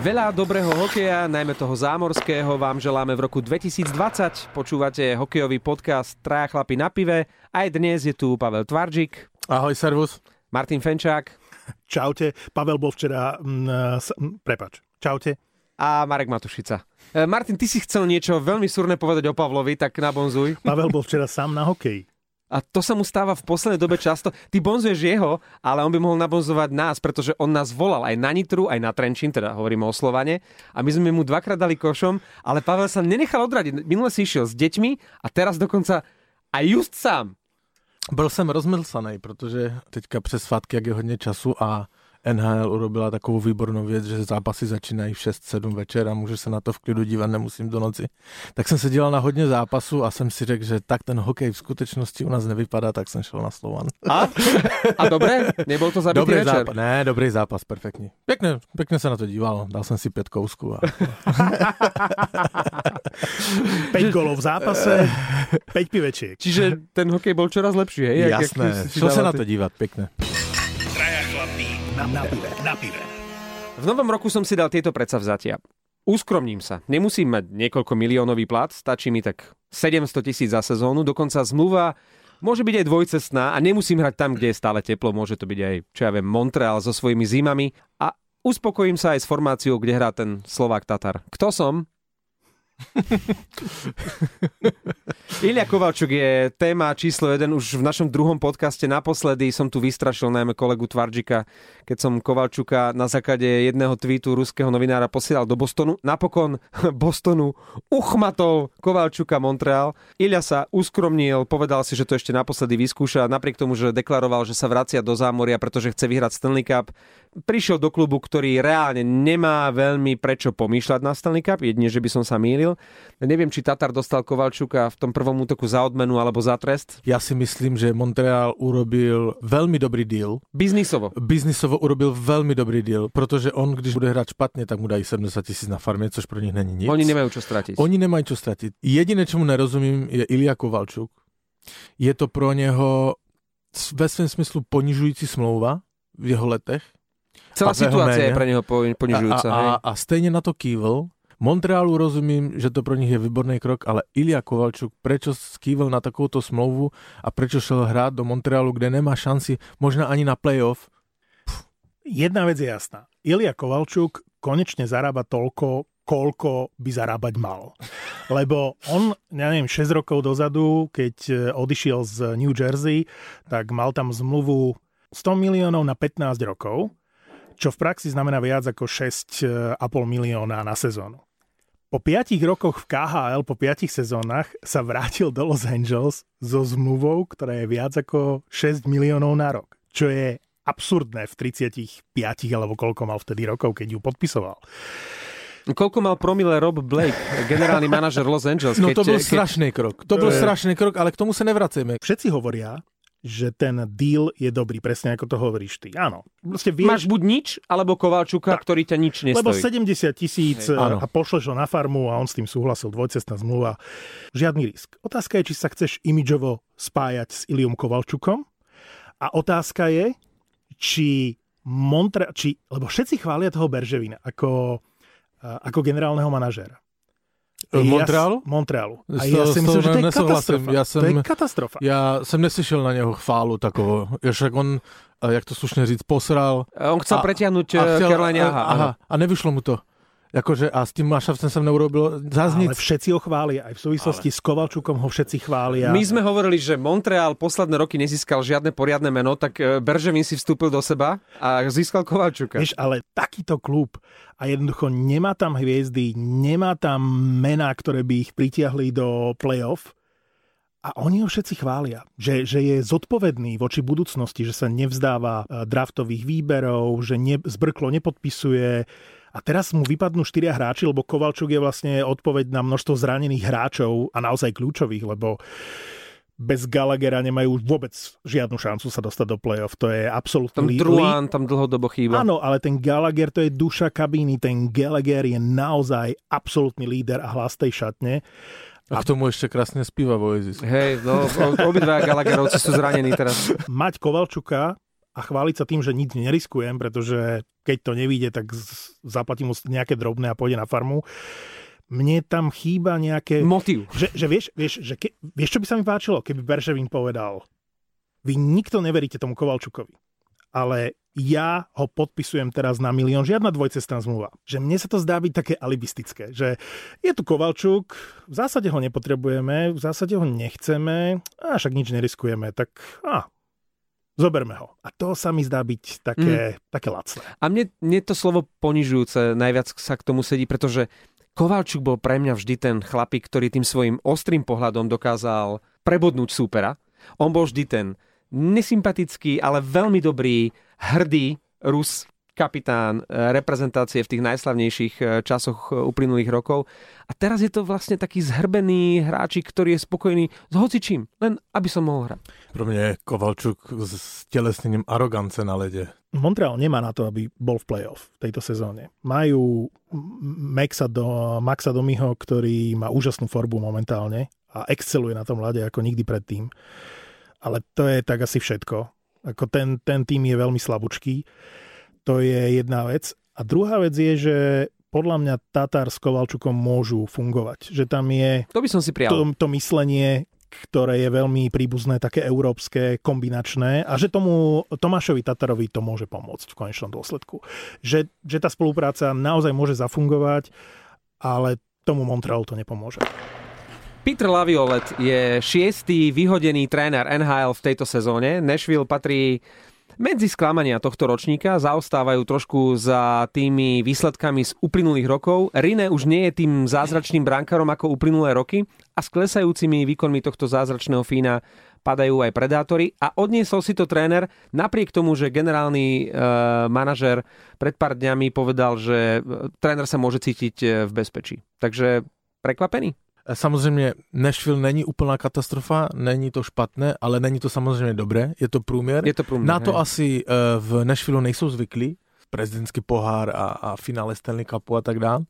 Veľa dobrého hokeja, najmä toho zámorského, vám želáme v roku 2020. Počúvate hokejový podcast Traja chlapi na pive. Aj dnes je tu Pavel Tvarčík. Ahoj, servus. Martin Fenčák. Čaute. Pavel bol včera... Mm, s, mm, prepač. Čaute. A Marek Matušica. E, Martin, ty si chcel niečo veľmi súrne povedať o Pavlovi, tak nabonzuj. Pavel bol včera sám na hokeji. A to sa mu stáva v poslednej dobe často. Ty bonzuješ jeho, ale on by mohol nabonzovať nás, pretože on nás volal aj na Nitru, aj na Trenčín, teda hovoríme o Slovane. A my sme mu dvakrát dali košom, ale Pavel sa nenechal odradiť. Minule si išiel s deťmi a teraz dokonca aj just sám. Byl jsem rozmlsaný, protože teďka přes svátky, jak je hodně času a NHL urobila takovou výbornou věc, že zápasy začínají v 6-7 večer a můžu se na to v klidu dívat, nemusím do noci. Tak jsem se díval na hodně zápasů a jsem si řekl, že tak ten hokej v skutečnosti u nás nevypadá, tak jsem šel na Slovan. A? A dobré? Nebol to zabitý Dobrý večer? zápas, ne, dobrý zápas, perfektní. Pěkně, pěkně se na to díval, dal jsem si pět kousků. A... 5 golov v zápase, 5 pivečiek. Čiže ten hokej bol čoraz lepší, hej? Jak- jak Jasné, si šel se dával na to dívat, pěkně. Na, na pive. Na pive. V novom roku som si dal tieto predsavzatia. Uskromním sa. Nemusím mať niekoľko miliónový plat, stačí mi tak 700 tisíc za sezónu, dokonca zmluva môže byť aj dvojcestná a nemusím hrať tam, kde je stále teplo, môže to byť aj, čo ja viem, Montreal so svojimi zimami a uspokojím sa aj s formáciou, kde hrá ten Slovák Tatar. Kto som? Ilia Kovalčuk je téma číslo 1. Už v našom druhom podcaste naposledy som tu vystrašil najmä kolegu Tvarčika, keď som Kovalčuka na základe jedného tweetu ruského novinára posielal do Bostonu. Napokon Bostonu uchmatol Kovalčuka Montreal. Ilia sa uskromnil, povedal si, že to ešte naposledy vyskúša, napriek tomu, že deklaroval, že sa vracia do zámoria, pretože chce vyhrať Stanley Cup. Prišiel do klubu, ktorý reálne nemá veľmi prečo pomýšľať na Stanley Cup, jedine, že by som sa mýlil. Neviem, či Tatar dostal Kovalčuka v tom prvom útoku za odmenu alebo za trest. Já si myslím, že Montreal urobil velmi dobrý deal. Biznisovo. Biznisovo urobil velmi dobrý deal, protože on, když bude hrát špatně, tak mu dají 70 tisíc na farmě, což pro nich není nic. Oni nemajú čo stratiť. Oni nemají čo ztratit. Jediné, čemu nerozumím, je Ilja Kovalčuk. Je to pro něho ve svém smyslu ponižující smlouva v jeho letech. Celá situácia je pre neho po- A, ponižujúca. a, hej. a, stejně na to kývl. Montrealu rozumím, že to pro nich je výborný krok, ale Ilja Kovalčuk, prečo skývil na takovouto smlouvu a prečo šel hrát do Montrealu, kde nemá šanci možná ani na playoff, Jedna vec je jasná. Ilia Kovalčuk konečne zarába toľko, koľko by zarábať mal. Lebo on, ja neviem, 6 rokov dozadu, keď e, odišiel z New Jersey, tak mal tam zmluvu 100 miliónov na 15 rokov, čo v praxi znamená viac ako 6,5 milióna na sezónu. Po 5 rokoch v KHL, po 5 sezónach sa vrátil do Los Angeles so zmluvou, ktorá je viac ako 6 miliónov na rok. Čo je absurdné v 35 alebo koľko mal vtedy rokov, keď ju podpisoval. Koľko mal promile Rob Blake, generálny manažer Los Angeles? No to byl keď, strašný krok. To byl Eh. strašný krok, ale k tomu se nevracejme. Všetci hovoria, že ten deal je dobrý, presne ako to hovoríš ty. Áno. Proste Máš vieš, buď nič, alebo Kovalčuka, Tak. ktorý ťa nič lebo nestojí. 70 tisíc áno. a pošleš ho na farmu a on s tým súhlasil, dvojcestná zmluva. Žiadny risk. Otázka je, či sa chceš imidžovo spájať s Iliom Kovalčukom a otázka je, či Montre, či, lebo všetci chvália toho Berževina ako, a- ako generálneho manažéra. Eh, Montrealu? Montrealu. A S ja to- si myslím, to že to je katastrofa. Ja To je jsem- katastrofa. Já jsem neslyšel na něho chválu takovou. Však on, jak to slušně říct, posral. On chcel A- pretiahnuť a a chtěl- Caroline Aha. aha, a nevyšlo mu to. Jakože a s tím Mašavcem jsem neurobil zás Ale všetci ho chvália. Aj v súvislosti ale... s Kovalčukom ho všetci chvália. My sme hovorili, že Montreal posledné roky nezískal žiadne poriadne meno, tak e, Berževin si vstúpil do seba a získal Kovalčuka. Vieš, ale takýto klub a jednoducho nemá tam hviezdy, nemá tam mená, ktoré by ich pritiahli do play-off a oni ho všetci chvália, že, že je zodpovedný voči budúcnosti, že sa nevzdáva eh, draftových výberov, že ne, zbrklo nepodpisuje a teraz mu vypadnú štyria hráči, lebo Kovalčuk je vlastne odpoveď na množstvo zranených hráčov a naozaj kľúčových, lebo bez Gallaghera nemajú vôbec žiadnu šancu sa dostať do play-off. To je Tam absolútny lí- Druán tam dlhodobo chýba. Áno, ale ten Gallagher to je duša kabíny, ten Gallagher je naozaj absolútny líder a hlas tej šatne. A k tomu ještě krásně zpívá v Oasis. Hej, no, obidva Gallagherovci sú zranení teraz. Mať Kovalčuka a chváliť sa tým, že nič neriskujem, pretože keď to nevíde, tak zaplatím mu nejaké drobné a pôjde na farmu. Mne tam chýba nejaké... Motív. Že, že vieš, vieš, že ke, vieš, čo by sa mi páčilo, keby Berševin povedal, vy nikto neveríte tomu Kovalčukovi, ale ja ho podpisujem teraz na milión, žiadna dvojcestná zmluva. Že mne sa to zdá byť také alibistické, že je tu Kovalčuk, v zásade ho nepotrebujeme, v zásade ho nechceme, a však nič neriskujeme, tak a, zoberme ho. A to sa mi zdá byť také, mm. také lacné. A mne, mne to slovo ponižujúce najviac sa k tomu sedí, pretože Kovalčuk bol pre mňa vždy ten chlapík, ktorý tým svojim ostrým pohľadom dokázal prebodnúť súpera. On bol vždy ten nesympatický, ale veľmi dobrý, hrdý Rus, kapitán eh, reprezentácie v tých najslavnejších eh, časoch eh, uplynulých rokov. A teraz je to vlastne taký zhrbený hráčik, ktorý je spokojný s hocičím, len aby som mohol hrať. Pro mňa je Kovalčuk s telesnením arogance na lede. Montreal nemá na to, aby bol v playoff v tejto sezóne. Majú Maxa, do, Maxa Domiho, ktorý má úžasnú formu momentálne a exceluje na tom ľade ako nikdy predtým ale to je tak asi všetko. Ako ten, ten tým je veľmi slabúčký. To je jedna vec. A druhá vec je, že podľa mňa Tatar s Kovalčukom môžu fungovať. Že tam je to, by som si prijal. to, to myslenie, ktoré je veľmi príbuzné, také európske, kombinačné a že tomu Tomášovi Tatarovi to môže pomôcť v konečnom dôsledku. Že, že tá spolupráca naozaj môže zafungovať, ale tomu Montrealu to nepomôže. Peter Laviolet je šiestý vyhodený tréner NHL v tejto sezóne. Nashville patrí medzi sklamania tohto ročníka zaostávajú trošku za tými výsledkami z uplynulých rokov. Rine už nie je tým zázračným brankárom ako uplynulé roky a s klesajúcimi výkonmi tohto zázračného fína padajú aj predátory a odniesol si to tréner napriek tomu, že generálny e, manažer pred pár dňami povedal, že e, tréner sa môže cítiť e, v bezpečí. Takže prekvapený? Samozřejmě Nashville není úplná katastrofa, není to špatné, ale není to samozřejmě dobré, je to průměr. Je to průměr Na to hej. asi uh, v Nashville nejsou zvyklí, prezidentský pohár a, a finále Stanley Cupu a tak dále.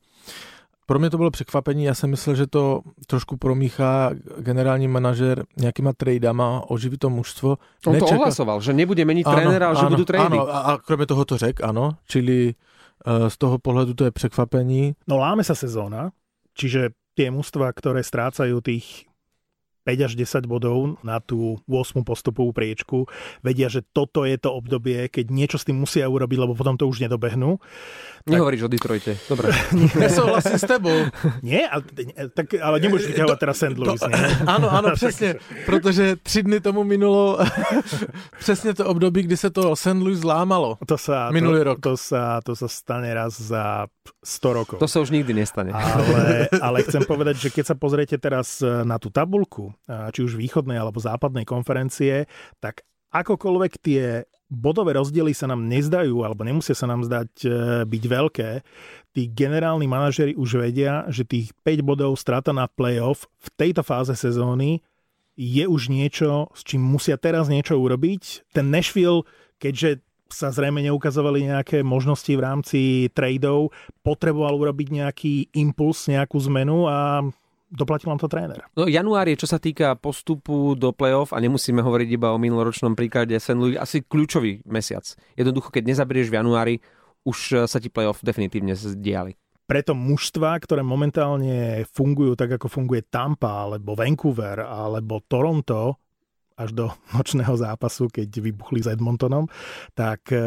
Pro mě to bylo překvapení, já jsem myslel, že to trošku promíchá generální manažer nějakýma tradama, oživí to mužstvo. On Nečeka... to ohlasoval, že nebude meniť trénera, ale že budú trady. Áno, a, a kromě toho to řek, ano, čili uh, z toho pohledu to je překvapení. No láme sa sezóna, čiže tie mužstva, ktoré strácajú tých 5 až 10 bodov na tú 8 postupovú priečku, vedia, že toto je to obdobie, keď niečo s tým musia urobiť, lebo potom to už nedobehnú. Nehovoríš o Detroite. Dobre. Nesouhlasím s tebou. Nie, ale, tak, ale nemôžeš vyťahovať teraz St. Louis. To, nie? Áno, áno, přesně, protože tři dny tomu minulo přesně to období, kdy se to St. Louis zlámalo. To sa, Minulý to, rok. To sa, to sa stane raz za 100 rokov. To sa už nikdy nestane. Ale, ale chcem povedať, že keď sa pozriete teraz na tú tabulku, či už východnej alebo západnej konferencie, tak akokoľvek tie bodové rozdiely sa nám nezdajú, alebo nemusia sa nám zdať e, byť veľké, tí generálni manažeri už vedia, že tých 5 bodov strata na playoff v tejto fáze sezóny je už niečo, s čím musia teraz niečo urobiť. Ten Nashville, keďže sa zrejme neukazovali nejaké možnosti v rámci tradeov, potreboval urobiť nejaký impuls, nejakú zmenu a doplatil nám to tréner. No, január je, čo sa týka postupu do play-off, a nemusíme hovoriť iba o minuloročnom príklade St. Louis, asi kľúčový mesiac. Jednoducho, keď nezaberieš v januári, už sa ti play-off definitívne zdiali. Preto mužstva, ktoré momentálne fungujú tak, ako funguje Tampa, alebo Vancouver, alebo Toronto, až do nočného zápasu, keď vybuchli s Edmontonom, tak e,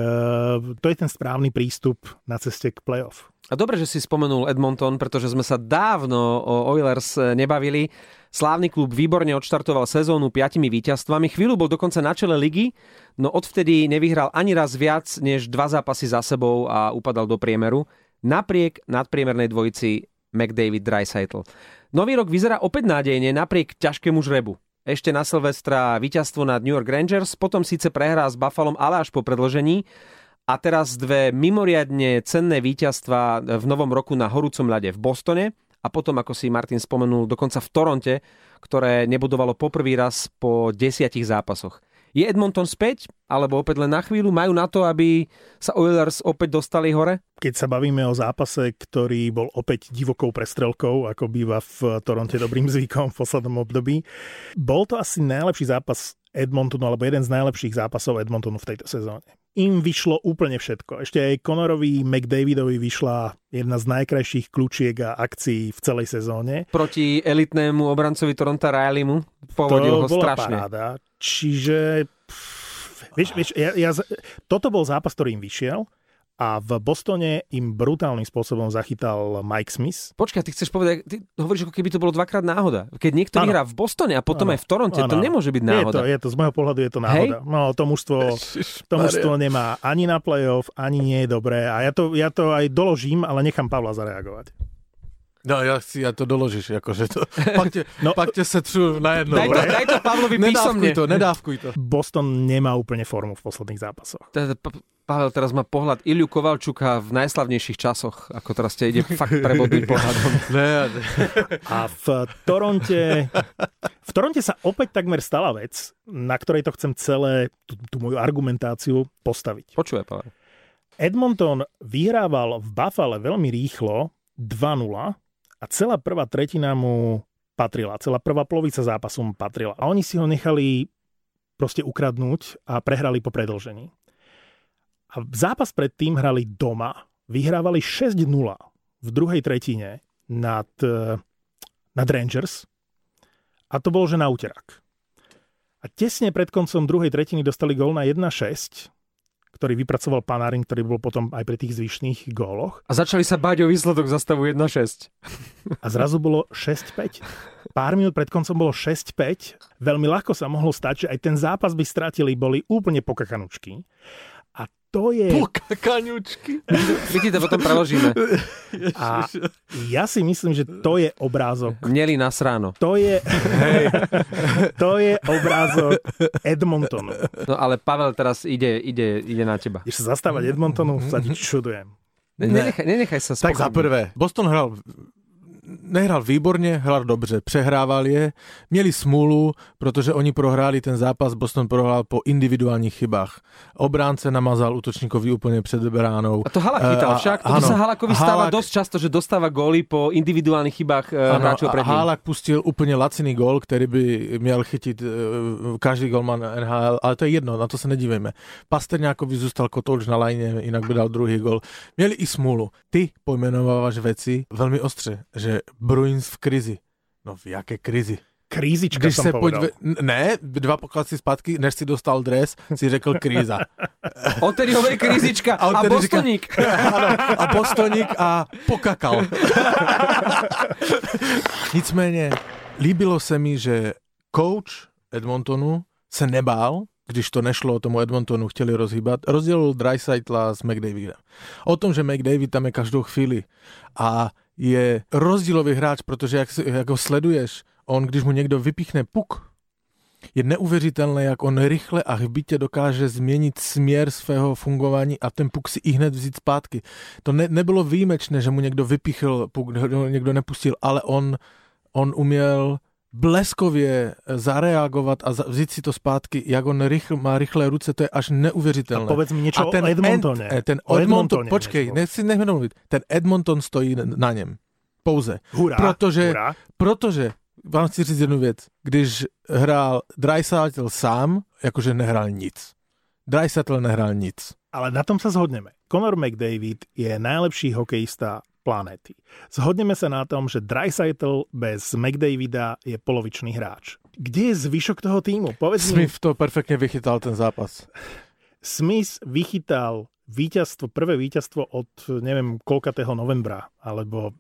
to je ten správny prístup na ceste k playoff. A dobre, že si spomenul Edmonton, pretože sme sa dávno o Oilers nebavili. Slávny klub výborne odštartoval sezónu piatimi víťazstvami. Chvíľu bol dokonca na čele ligy, no odvtedy nevyhral ani raz viac než dva zápasy za sebou a upadal do priemeru. Napriek nadpriemernej dvojici McDavid Dreisaitl. Nový rok vyzerá opäť nádejne napriek ťažkému žrebu. Ešte na Silvestra víťazstvo nad New York Rangers, potom síce prehrá s Buffalom, ale až po predložení a teraz dve mimoriadne cenné víťazstva v novom roku na horúcom ľade v Bostone a potom, ako si Martin spomenul, dokonca v Toronte, ktoré nebudovalo poprvý raz po desiatich zápasoch. Je Edmonton späť, alebo opäť len na chvíľu? Majú na to, aby sa Oilers opäť dostali hore? Keď sa bavíme o zápase, ktorý bol opäť divokou prestrelkou, ako býva v Toronte dobrým zvykom v poslednom období, bol to asi najlepší zápas Edmontonu, alebo jeden z najlepších zápasov Edmontonu v tejto sezóne. Im vyšlo úplne všetko. Ešte aj Conorovi McDavidovi vyšla jedna z najkrajších kľúčiek a akcií v celej sezóne. Proti elitnému obrancovi Toronto Rileymu povodil ho to bola strašne. paráda. Čiže... Pff, vieš, vieš, ja, ja, toto bol zápas, ktorý im vyšiel a v Bostone im brutálnym spôsobom zachytal Mike Smith. Počkaj, ty chceš povedať, ty hovoríš, ako keby to bolo dvakrát náhoda. Keď niekto Áno. vyhrá v Bostone a potom Áno. aj v Toronte, to Áno. nemôže byť Je to, náhoda. je to, z môjho pohľadu je to náhoda. No, to mužstvo, to mužstvo nemá ani na playoff, ani nie je dobré. A ja to, ja to aj doložím, ale nechám Pavla zareagovať. No, ja si, ja to doložíš, akože to. Pak te, No. pak te se třu na jedno. Daj to, daj to Pavlovi Nedávkuj písomne. to, nedávkuj to. Boston nemá úplne formu v posledných zápasoch. Teda, Pa- Pavel teraz má pohľad Iliu Kovalčuka v najslavnejších časoch, ako teraz ťa ide fakt prebodnúť pohľadom. A v Toronte, v Toronte sa opäť takmer stala vec, na ktorej to chcem celé, tú, tú moju argumentáciu postaviť. Počuje, Pavel. Edmonton vyhrával v Buffale veľmi rýchlo 2-0 a celá prvá tretina mu patrila. Celá prvá polovica zápasu mu patrila. A oni si ho nechali proste ukradnúť a prehrali po predlžení. A zápas predtým hrali doma. Vyhrávali 6-0 v druhej tretine nad, eh, nad Rangers. A to bolo, že na úterák. A tesne pred koncom druhej tretiny dostali gól na 1-6 ktorý vypracoval Panarin, ktorý bol potom aj pri tých zvyšných góloch. A začali sa báť o výsledok za stavu 1-6. A zrazu bolo 6-5. Pár minút pred koncom bolo 6-5. Veľmi ľahko sa mohlo stať, že aj ten zápas by stratili, boli úplne pokakanučky. To je... Pokaňučky. My ti to potom preložíme. A ja si myslím, že to je obrázok. Mneli na sráno. To je, to je obrázok Edmontonu. No ale Pavel teraz ide, ide, ide na teba. Ideš sa zastávať Edmontonu, sa ti čudujem. Ne, nenechaj, nenechaj sa Tak za prvé, Boston hral nehral výborně, hral dobře, přehrával je, měli smůlu, protože oni prohráli ten zápas, Boston prohrál po individuálních chybách. Obránce namazal útočníkovi úplně před bránou. A to Halak chytal Eh, však. To áno. sa Halakovi stáva Halak- dosť často, že dostáva góly po individuálnych chybách eh, Ano, hráčov pred ním. Hálak pustil úplně laciný gol, který by měl chytit uh, každý golman NHL, ale to je jedno, na to se nedívejme. Pasterňákovi zůstal kotouč na lajně, jinak by dal druhý gol. Měli i smůlu. Ty pojmenováváš věci velmi ostře, že Bruins v krizi. No v jaké krizi? Krízička Když som se povedal. podve... Ne, dva pokladci zpátky, než si dostal dres, si řekl kríza. Odtedy hovorí krizička a, a říká- Bostoník. ano, a Bostoník a pokakal. Nicméně, líbilo se mi, že coach Edmontonu se nebál, když to nešlo tomu Edmontonu, chtěli rozhýbat, rozdělil Dreisaitla s McDavidem. O tom, že McDavid tam je každou chvíli a je rozdílový hráč, protože jak, jak ho sleduješ, on, když mu někdo vypíchne puk, je neuvěřitelné, jak on rychle a hbitě dokáže změnit směr svého fungování a ten puk si i hned vzít zpátky. To ne, nebylo výjimečné, že mu někdo vypíchl puk, někdo nepustil, ale on, on uměl bleskově zareagovat a vzít si to zpátky, jak on rychl, má rychlé ruce, to je až A neuvěřitelné. povedz mi niečo a ten o Edmontone. Ed, ten O Edmonton, Edmontone počkej, nechci nechme domluvit. Ten Edmonton stojí na něm. Pouze. Hurá, Protože- hurá. Protože vám chci říct jednu věc. Když hrál Dreisaitl sám, jakože nehrál nic. Dreisaitl nehrál nic. Ale na tom sa zhodneme. Conor McDavid je najlepší hokejista planéty. Zhodneme sa na tom, že Dreisaitl bez McDavida je polovičný hráč. Kde je zvyšok toho týmu? Povedz mi, Smith to perfektně vychytal ten zápas. Smith vychytal víťazstvo, prvé víťazstvo od neviem koľkatého novembra, alebo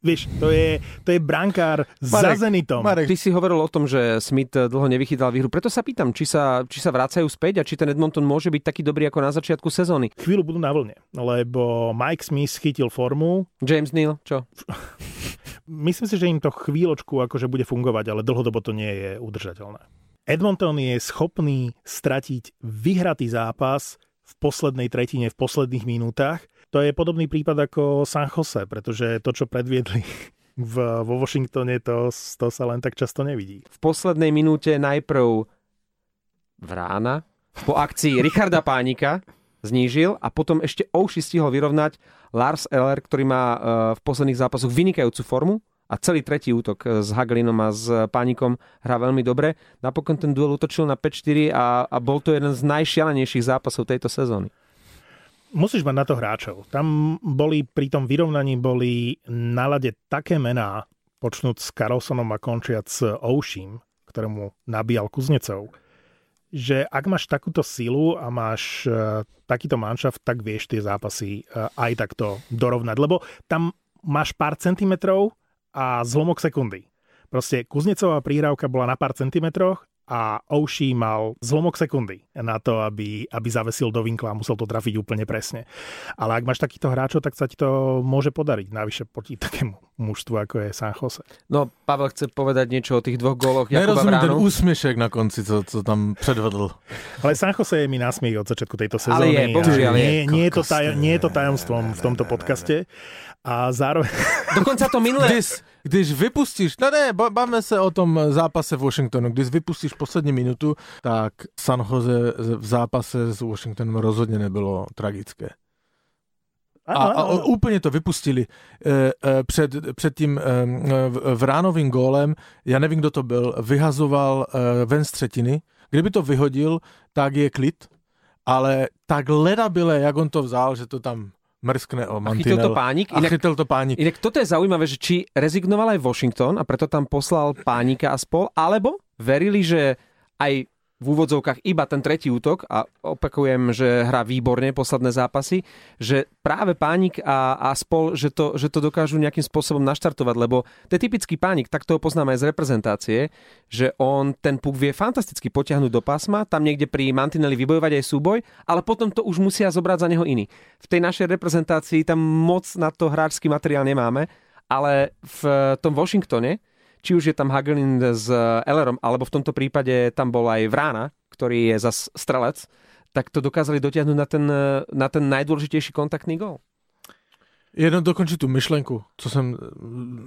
vieš, to je, to je brankár za Marek, Zenitom. Marek, Ty si hovoril o tom, že Smith dlho nevychytal výhru, preto sa pýtam, či sa, či sa vracajú späť a či ten Edmonton môže byť taký dobrý ako na začiatku sezóny. Chvíľu budú na vlne, lebo Mike Smith chytil formu. James Neal, čo? Myslím si, že im to chvíľočku akože bude fungovať, ale dlhodobo to nie je udržateľné. Edmonton je schopný stratiť vyhratý zápas v poslednej tretine, v posledných minútach. To je podobný prípad ako San Jose, pretože to, čo predviedli v, vo Washingtone, to, to sa len tak často nevidí. V poslednej minúte najprv Vrána, po akcii Richarda Pánika znížil a potom ešte Ouši stihol vyrovnať Lars Eller, ktorý má eh, v posledných zápasoch vynikajúcu formu a celý tretí útok s Hagelinom a s Pánikom hrá veľmi dobre. Napokon ten duel utočil na 5-4 a, a bol to jeden z najšialenejších zápasov tejto sezóny. Musíš mať na to hráčov. Tam boli, pri tom vyrovnaní boli na lade také mená, počnúť s Carlsonom a končiať s Ouším, ktorému nabíjal Kuznecov, že ak máš takúto silu a máš uh, takýto manšaft, tak vieš tie zápasy uh, aj takto dorovnať. Lebo tam máš pár centimetrov a zlomok sekundy. Proste Kuznecová príhrávka bola na pár centimetroch a Oushi mal zlomok sekundy na to, aby, aby zavesil do vinkla a musel to trafiť úplne presne. Ale ak máš takýchto hráčov, tak sa ti to môže podariť. Navyše proti takému mužstvu, ako je San Jose. No, Pavel chce povedať niečo o tých dvoch góloch Jakuba Nerozumím ten úsmiešek na konci, co, co tam predvedl. Ale San Jose je mi násmiech od začiatku tejto sezóny. Ale je, bohužiaľ nie, je. Nie, je to taj, nie je to tajomstvom v tomto podcaste. A zároveň... Dokonca to minulé... Když, když vypustíš, no ne, bavme se o tom zápase v Washingtonu, když vypustíš poslední minutu, tak San Jose v zápase s Washingtonem rozhodně nebylo tragické. A, a úplně to vypustili e, e, před, před tím e, Vránovým gólem, já nevím, kdo to byl, vyhazoval ven z třetiny. Kdyby to vyhodil, tak je klid, ale tak ledabile, jak on to vzal, že to tam mrskne o mantinel. A chytil to pánik. Inak, a chytil to pánik. Inak toto je zaujímavé, že či rezignoval aj Washington a preto tam poslal pánika a spol, alebo verili, že aj v úvodzovkách iba ten tretí útok a opakujem, že hrá výborne posledné zápasy, že práve pánik a, a spol, že to, že to dokážu nejakým spôsobom naštartovať, lebo to je typický pánik, tak to ho poznáme aj z reprezentácie, že on ten puk vie fantasticky potiahnuť do pásma, tam niekde pri mantineli vybojovať aj súboj, ale potom to už musia zobrať za neho iní. V tej našej reprezentácii tam moc na to hráčský materiál nemáme, ale v tom Washingtone či už je tam Hagelin s Ellerom, alebo v tomto prípade tam bol aj Vrána, ktorý je zas strelec, tak to dokázali dotiahnuť na ten, na ten najdôležitejší kontaktný gol. Jenom dokončit tu myšlenku, co jsem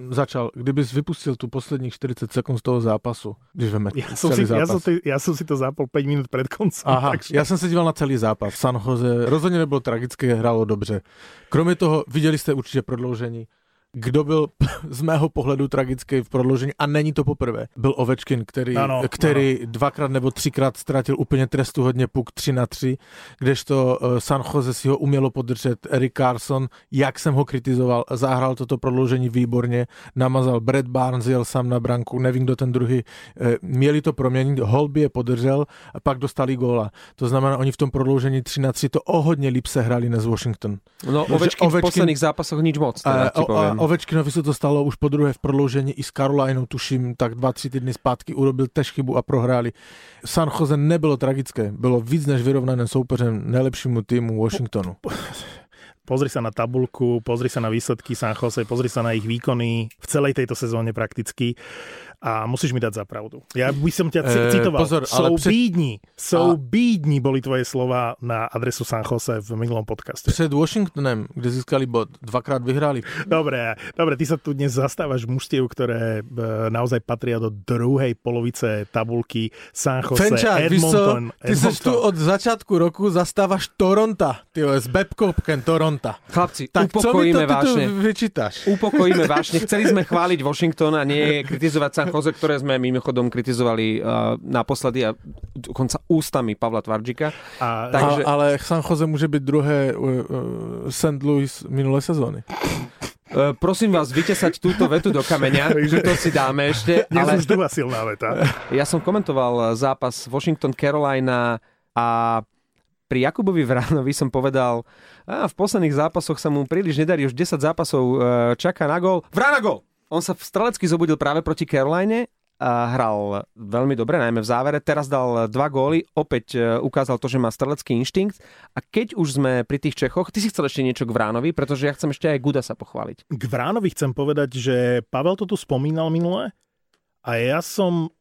začal. Kdybys vypustil tu posledních 40 sekund z toho zápasu, když veme ja som, si, zápas. ja, som si, ja som si to zapol 5 minút pred koncom. Aha, takže... já jsem se díval na celý zápas. San Jose rozhodně nebylo tragické, hrálo dobře. Kromě toho, viděli jste určitě prodloužení kdo byl z mého pohledu tragický v prodloužení, a není to poprvé, byl Ovečkin, který, ano, který ano. dvakrát nebo třikrát ztratil úplně trestu hodně puk 3 na 3, kdežto uh, San Jose si ho umělo podržet Eric Carson, jak jsem ho kritizoval, zahrál toto prodloužení výborně, namazal Brad Barnes, jel sám na branku, nevím, kdo ten druhý, uh, měli to proměnit, Holby je podržel a pak dostali góla. To znamená, oni v tom prodloužení 3 na 3 to o hodně líp se hrali než Washington. No, Ovečkin, Ovečkin v posledných zápasoch nič moc. Teda, uh, Ovečkinovi se to stalo už po druhé v prodloužení i s Carolinou, tuším, tak dva, tři týdny zpátky urobil tež chybu a prohráli. San Jose nebylo tragické, bylo víc než vyrovnané soupeřem nejlepšímu týmu Washingtonu. Pozri sa na tabulku, pozri sa na výsledky San Jose, pozri sa na ich výkony v celej tejto sezóne prakticky a musíš mi dať za pravdu. Ja by som ťa c- citoval. E, pozor, ale před... bídni, jsou a... bídni boli tvoje slova na adresu San Jose v minulom podcaste. Před Washingtonem, kde získali bod, dvakrát vyhrali. Dobre, dobre, ty sa tu dnes zastávaš mužstiev, ktoré e, naozaj patria do druhej polovice tabulky San Jose, Fenčák, Edmonton. Ty sa tu od začiatku roku zastávaš Toronta, ty s Babcockem Toronta. Chlapci, tak upokojíme vášne. vyčítaš? Upokojíme vášne. Chceli sme chváliť Washington a nie kritizovať San Jose, ktoré sme mimochodom kritizovali uh, naposledy a dokonca ústami Pavla Tvardžika. A, Takže... a, ale San Jose môže byť druhé uh, uh, St. Louis minulé sezóny. Uh, prosím vás, vytesať túto vetu do kameňa, že to si dáme ešte. Ale... Nie silná veta. Ja som komentoval zápas Washington-Carolina a pri Jakubovi Vránovi som povedal, a v posledných zápasoch sa mu príliš nedarí, už 10 zápasov čaká na gol. Vrána gol! On sa strelecky zobudil práve proti Caroline a hral veľmi dobre, najmä v závere. Teraz dal dva góly, opäť e, ukázal to, že má strelecký inštinkt. A keď už sme pri tých Čechoch, ty si chcel ešte niečo k Vránovi, pretože ja chcem ešte aj Guda sa pochváliť. K Vránovi chcem povedať, že Pavel to tu spomínal minule a ja som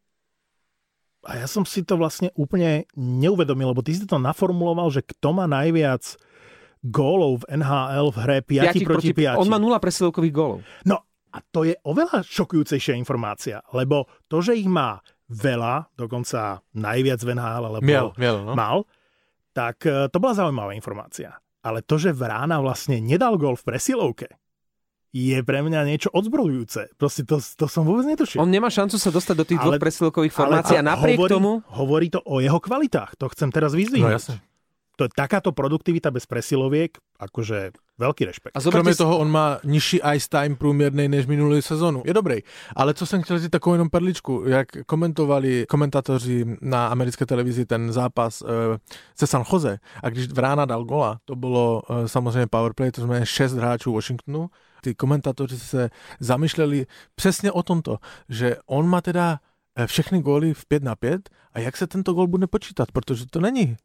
a ja som si to vlastne úplne neuvedomil, lebo ty si to naformuloval, že kto má najviac gólov v NHL v hre 5 proti 5. On má 0 presilovkových gólov. No a to je oveľa šokujúcejšia informácia, lebo to, že ich má veľa, dokonca najviac v NHL, alebo miel, miel, no? mal, tak e, to bola zaujímavá informácia. Ale to, že Vrána vlastne nedal gol v presilovke, je pre mňa niečo odzbrojujúce. Proste to, to som vôbec netušil. On nemá šancu sa dostať do tých dvoch Ale- presilovkových formácií a to napriek hovorí, tomu... Hovorí to o jeho kvalitách. To chcem teraz No vyzdvihnúť. jasne. To je takáto produktivita bez presiloviek, akože veľký rešpekt. A zoberte Kromě si- toho on má nižší ice time průměrný než minulý sezonu. Je dobrý. Ale co jsem chtěl říct takovou jenom perličku, jak komentovali komentatoři na americké televizi ten zápas uh, se San Jose a když Vrána dal gola, to bylo uh, samozřejmě powerplay, to znamená 6 hráčů Washingtonu, ty komentatoři se zamýšleli přesně o tomto, že on má teda eh, všechny góly v 5 na 5 a jak se tento gól bude počítat, protože to není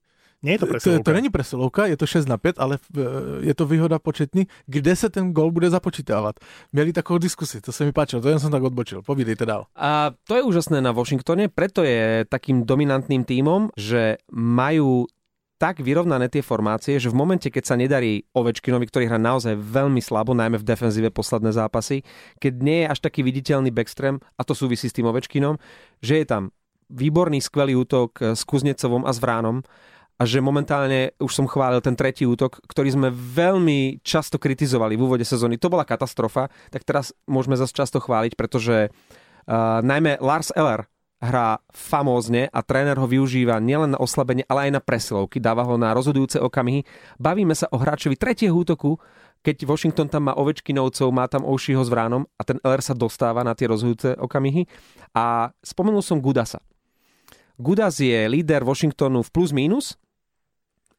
Nie je to to, presilovka. to není presilovka, je to 6 na 5, ale v- je to výhoda početný, kde se ten gol bude započítávat. Měli takovou diskusi, to se mi páčilo, to jen jsem tak odbočil. Povídejte dál. A to je úžasné na Washingtone, preto je takým dominantným tímom, že majú tak vyrovnané tie formácie, že v momente, keď sa nedarí Ovečkinovi, ktorý hrá naozaj veľmi slabo, najmä v defenzíve posledné zápasy, keď nie je až taký viditeľný backstream, a to súvisí s tým Ovečkinom, že je tam výborný, skvelý útok s Kuznecovom a s Vránom a že momentálne už som chválil ten tretí útok, ktorý sme veľmi často kritizovali v úvode sezóny. To bola katastrofa, tak teraz môžeme zase často chváliť, pretože uh, najmä Lars Eller hrá famózne a tréner ho využíva nielen na oslabenie, ale aj na presilovky, dáva ho na rozhodujúce okamihy. Bavíme sa o hráčovi tretieho útoku, keď Washington tam má Ovečkinovcov, má tam Oušiho s Vránom a ten Eller sa dostáva na tie rozhodujúce okamihy. A spomenul som Gudasa. Gudas je líder Washingtonu v plus-minus.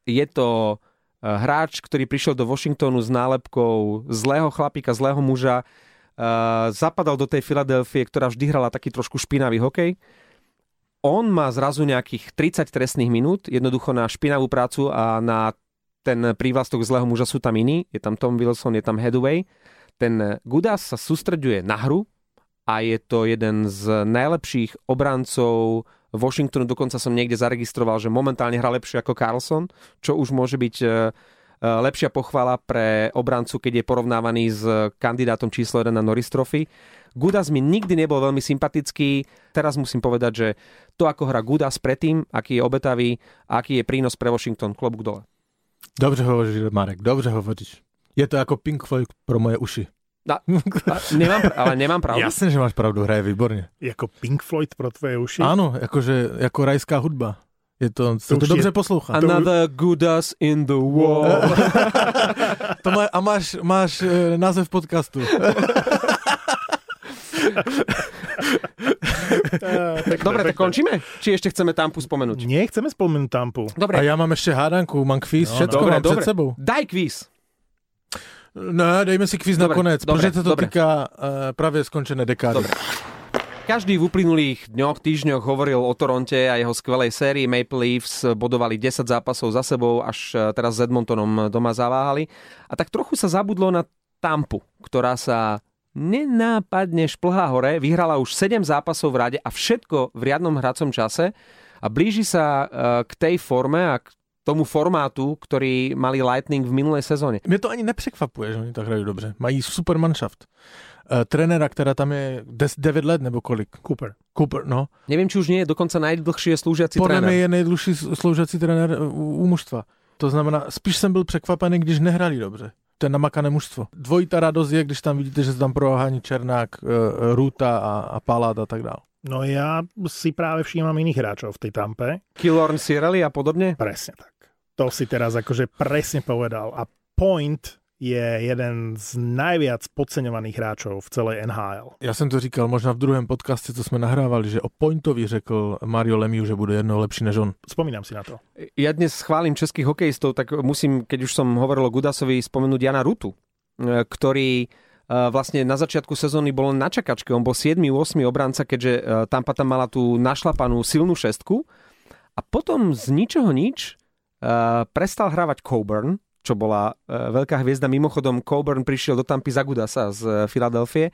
Je to eh, hráč, ktorý prišiel do Washingtonu s nálepkou zlého chlapíka, zlého muža. Eh, Zapadal do tej Filadelfie, ktorá vždy hrala taký trošku špinavý hokej. On má zrazu nejakých 30 trestných minút, jednoducho na špinavú prácu a na ten prívlastok zlého muža sú tam iní. Je tam Tom Wilson, je tam Headway. Ten Gudas sa sústreďuje na hru a je to jeden z najlepších obrancov Washingtonu. Dokonca som niekde zaregistroval, že momentálne hrá lepšie ako Carlson, čo už môže byť e, e, lepšia pochvala pre obrancu, keď je porovnávaný s kandidátom číslo 1 na Norris Trophy. Gudas mi nikdy nebol veľmi sympatický. Teraz musím povedať, že to, ako hrá Gudas predtým, aký je obetavý, aký je prínos pre Washington, klobúk dole. Dobře hovoříš, Marek, dobře hovoříš. Je to jako Pink Floyd pro moje uši. A, a nemám, ale nemám pravdu. Jasně, že máš pravdu, hraje výborně. Jako Pink Floyd pro tvoje uši. Ano, jakože, jako rajská hudba. Je to, To to, dobře je- poslouchá. Another Gudas in the wall. to má, a máš, máš eh, název podcastu. Dobre, tak končíme? Či ešte chceme Tampu spomenúť? Nie, chceme spomenúť Tampu. Dobre, A já mám ještě hádanku, mám kvíz, No, všetko dobre, mám dobre. před sebou. daj kvíz. Ne, dejme si kvíz Dobre, nakonec, dobre, protože se to dobre. týká uh, právě skončené dekády. Dobre. Každý v uplynulých dňoch, týždňoch hovoril o Toronte a jeho skvelej sérii. Maple Leafs bodovali 10 zápasov za sebou, až e, teraz s Edmontonom doma zaváhali. A tak trochu sa zabudlo na Tampu, ktorá sa nenápadne šplhá hore, vyhrala už 7 zápasov v rade a všetko v riadnom hracom čase a blíži sa e, k tej forme a k tomu formátu, ktorý mali Lightning v minulej sezóne. Mě to ani nepřekvapuje, že oni tak hrají dobře. Mají super manšaft. Uh, trenéra, která tam je 9 let nebo kolik. Cooper. Cooper, no. Neviem, či už nie je dokonca najdlhšie slúžiaci Podle tréner. mě je nejdlužší sloužací trenér uh, u, u mužstva. To znamená, spíš jsem byl překvapený, když nehrali dobře. To je namakané mužstvo. Dvojitá radost je, když tam vidíte, že se tam prohání Černák, uh, Ruta a, a Palát a tak dále. No ja si práve všímam iných hráčov v tej Tampe. Killorn Sirelli a podobne? Presne tak. To si teraz akože presne povedal. A Point je jeden z najviac podceňovaných hráčov v celej NHL. Já jsem to říkal možná v druhém podcastě, co jsme nahrávali, že o Pointovi řekl Mario Lemieux, že bude jednou lepší než on. Spomínam si na to. Ja dnes chválim českých hokejistov, tak musím, keď už som hovoril o Gudasovi, spomenúť Jana Rutu, e, ktorý e, vlastne na začiatku sezóny bol na čakačke. On bol 7. 8. obranca, keďže e, Tampa tam mala tú našlapanú silnú šestku. A potom z ničoho nič prestal hrávať Coburn, čo bola e, veľká hviezda. Mimochodom, Coburn prišiel do Tampy za Gudasa z e, Filadelfie.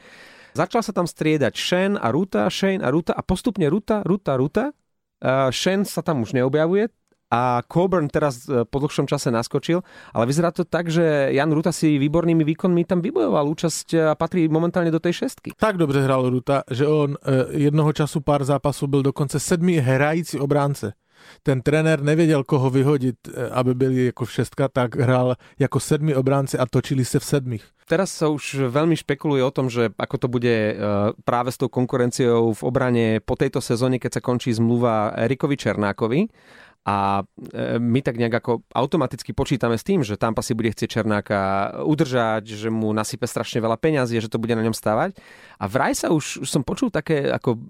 Začal sa tam striedať Shen a Ruta, Shane a Ruta a postupne Ruta, Ruta, Ruta. Uh, Shen sa tam už neobjavuje a Coburn teraz po dlhšom čase naskočil, ale vyzerá to tak, že Jan Ruta si výbornými výkonmi tam vybojoval účasť a patrí momentálne do tej šestky. Tak dobře hrál Ruta, že on eh, jednoho času pár zápasů byl dokonce sedmý hrající obránce. Ten trenér nevěděl, koho vyhodit, eh, aby byli jako šestka, tak hrál jako sedmi obránci a točili se v sedmých. Teraz sa už veľmi špekuluje o tom, že ako to bude eh, práve s tou konkurenciou v obrane po tejto sezóne, keď sa končí zmluva Erikovi Černákovi a e, my tak nejak ako automaticky počítame s tým, že Tampa si bude chcieť Černáka udržať, že mu nasype strašne veľa peňazí, že to bude na ňom stávať. A vraj sa už, už som počul také ako uh,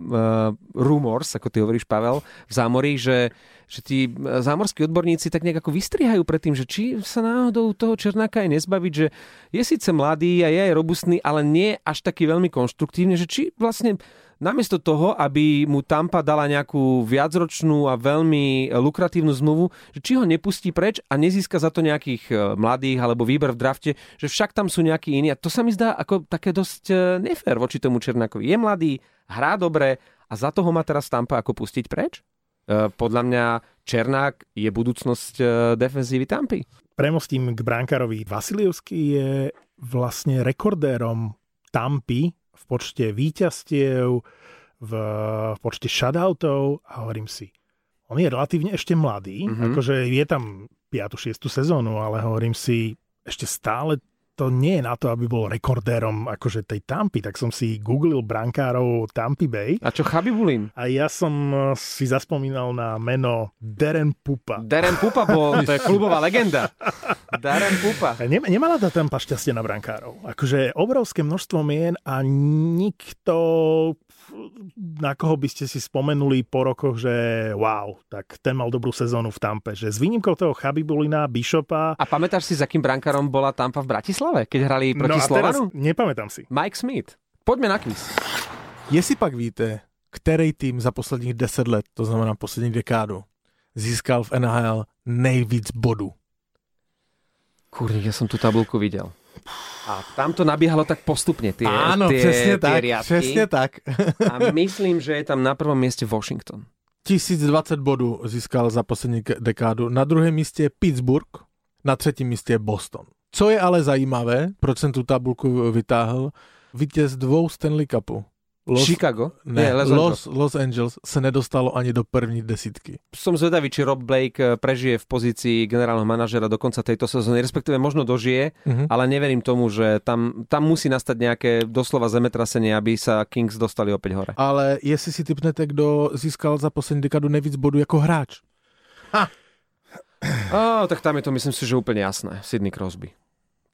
rumors, ako ty hovoríš Pavel, v zámorí, že, že tí zámorskí odborníci tak nejak ako vystrihajú pred tým, že či sa náhodou toho Černáka aj nezbaviť, že je síce mladý a je aj robustný, ale nie až taký veľmi konštruktívne, že či vlastne namiesto toho, aby mu Tampa dala nejakú viacročnú a veľmi lukratívnu zmluvu, že či ho nepustí preč a nezíska za to nejakých e, mladých alebo výber v drafte, že však tam sú nejakí iní. A to sa mi zdá ako také dosť e, nefér voči tomu Černákovi. Je mladý, hrá dobre a za toho má teraz Tampa ako pustiť preč? E, podľa mňa Černák je budúcnosť defenzívy Tampy. Premostím k bránkarovi. Vasilievský je vlastne rekordérom Tampy v počte výťastiev, v, počte shoutoutov a hovorím si, on je relatívne ešte mladý, mm-hmm. akože je tam 5. 6. sezónu, ale hovorím si, ešte stále to nie je na to, aby bol rekordérom akože tej Tampy, tak som si googlil brankárov Tampy Bay. A čo Chabibulín? A ja som eh, si zaspomínal na meno Darren Pupa. Darren Pupa bol, to je klubová legenda. Darren Pupa. Nem, nemala tá Tampa šťastie na brankárov. Akože obrovské množstvo mien a nikto na koho by ste si spomenuli po rokoch, že wow, tak ten mal dobrú sezónu v Tampe. Že s výnimkou toho Chabibulina, Bishopa... A pamätáš si, za akým brankárom bola Tampa v Bratislave, keď hrali proti no Slovanu? nepamätám si. Mike Smith. Poďme na quiz. Jestli pak víte, který tým za posledních 10 let, to znamená poslední dekádu, získal v NHL nejvíc bodů? Kurník, ja som tú tabulku videl. A tam to nabiehalo tak postupne, tie, Áno, tie, presne tie tak, riadky. presne tak. A myslím, že je tam na prvom mieste Washington. 1020 bodů získal za poslední dekádu. Na druhém místě je Pittsburgh, na třetím místě je Boston. Co je ale zajímavé, proč jsem tu tabulku vytáhl, vítěz dvou Stanley Cupů. Los, Chicago? ne, Los Los, Los Angeles se nedostalo ani do první desítky. Som zvedavý, či Rob Blake eh, prežije v pozícii generálneho manažera do konca tejto sezóny, respektíve možno dožije, Mhm. ale neverím tomu, že tam, tam musí nastať nejaké doslova zemetrasenie, aby sa Kings dostali opäť hore. Ale jestli si typnete, kdo získal za poslední dekadu nejvíc bodů jako hráč. Á, tak tam je to, myslím si, že úplne jasné. Sidney Crosby.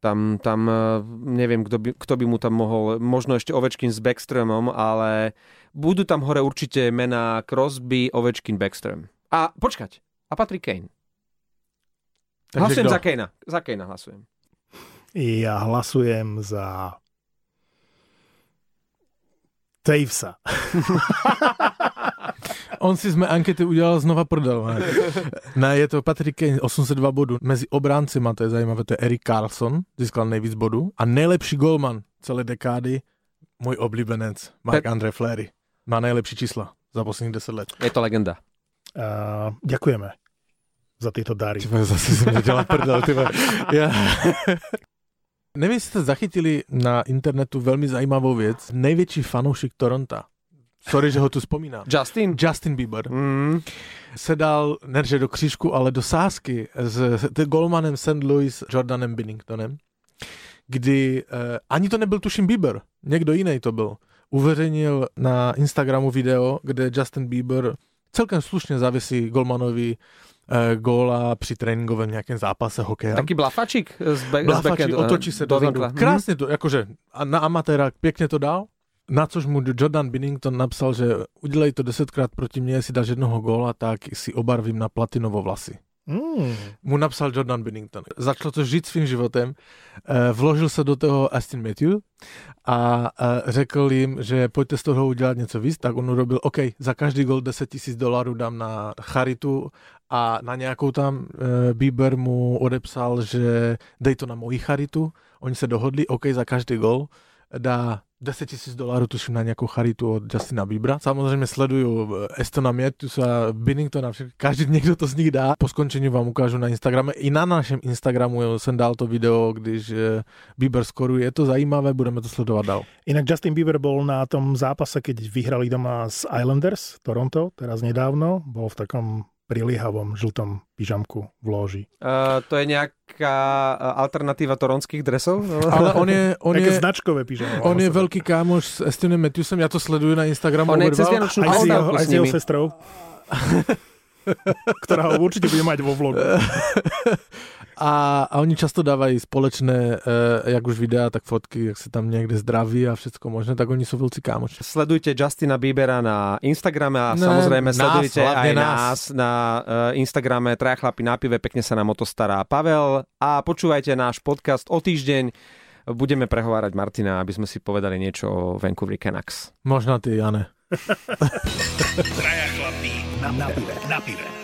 Tam, tam eh, neviem, kto by, kto by mu tam mohol, možno ešte Ovečkin s Backstromom, ale budú tam hore určite mená Crosby, Ovečkin, Backstrom. A počkať, a Patrick Kane. Hlasujem kdo? za Kanea. Za Kanea hlasujem. Ja hlasujem za Tavesa. On si z mé ankety udělal znova prdel. Ne, ne je to Patrick Kane, 802 bodů. Mezi obráncima, to je zajímavé, to je Eric Carlson, získal nejvíc bodů. A nejlepší golman celé dekády, můj oblíbenec, Mark Pet- Andre Fleury. Má nejlepší čísla za posledních 10 let. Je to legenda. Uh, ďakujeme za tieto dary. Ty vole, zase mi dělal prdel, ty vole. Já... Nevím, jestli jste zachytili na internetu velmi zajímavou věc. Největší fanoušek Toronto. Sorry, že ho tu vzpomínám. Justin? Justin Bieber Mm, se dal, ne že do křížku, ale do sásky s, s golmanem St. Louis Jordanem Binningtonem, kdy eh, ani to nebyl tuším Bieber, někdo jiný to byl. Uveřejnil na Instagramu video, kde Justin Bieber celkem slušně zavisí golmanovi eh, góla při tréninkovém nějakém zápase hokeja. taký blafačik z, back, z Blafači, backendu. otočí se do vinkla. vinkla. Krásně to, jakože a na amatéra pěkně to dal. Na což mu Jordan Binnington napsal, že udělej to desetkrát proti mně, jestli dáš jednoho góla, tak si obarvím na platinovo vlasy. Mm. Mu napsal Jordan Binnington. Začal to žít svým životem, eh, vložil se do toho Aston Matthew a eh, řekl jim, že pojďte z toho udělat něco víc, tak on urobil, OK, za každý gol 10 tisíc dolarů dám na charitu a na nějakou tam eh, Bieber mu odepsal, že dej to na moji charitu. Oni se dohodli, OK, za každý gol dá 10 tisíc dolarů, tuším, na nějakou charitu od Justina Biebera. Samozřejmě sleduju eh, Estona Matthewsa, Binningtona, každý někdo to z nich dá. Po skončení vám ukážu na Instagrame. I na našem Instagramu jsem dal to video, když eh, Bieber skoruje. Je to zajímavé, budeme to sledovat dál. Inak Justin Bieber bol na tom zápase, keď vyhrali doma z Islanders, Toronto, teraz nedávno. Bol v takom priliehavom žltom pyžamku v lóži. Uh, to je nejaká alternatíva toronských dresov? Ale on je, on Také je, značkové pyžamo. on je veľký kámoš s Estinem Matthewsem, ja to sleduju na Instagramu. On je cez. Vianočnú aj s, jeho, prestávku aj s jeho sestrou. ktorá ho určite bude mať vo vlogu. A, a oni často dávají společné, eh, jak už videa, tak fotky, jak se tam někde zdraví a všetko možné, tak oni jsou velcí kámoši. Sledujte Justina Biebera na Instagrame a Ne, samozrejme nás, sledujte aj nás. nás na uh, Instagrame Traja chlapi na pive, pekne sa nám o to stará Pavel a počúvajte náš podcast o týždeň. Budeme prehovárať Martina, aby sme si povedali niečo o Vancouver Canucks. Možná ty, Jane. Traja chlapí na, na pive. Na pive.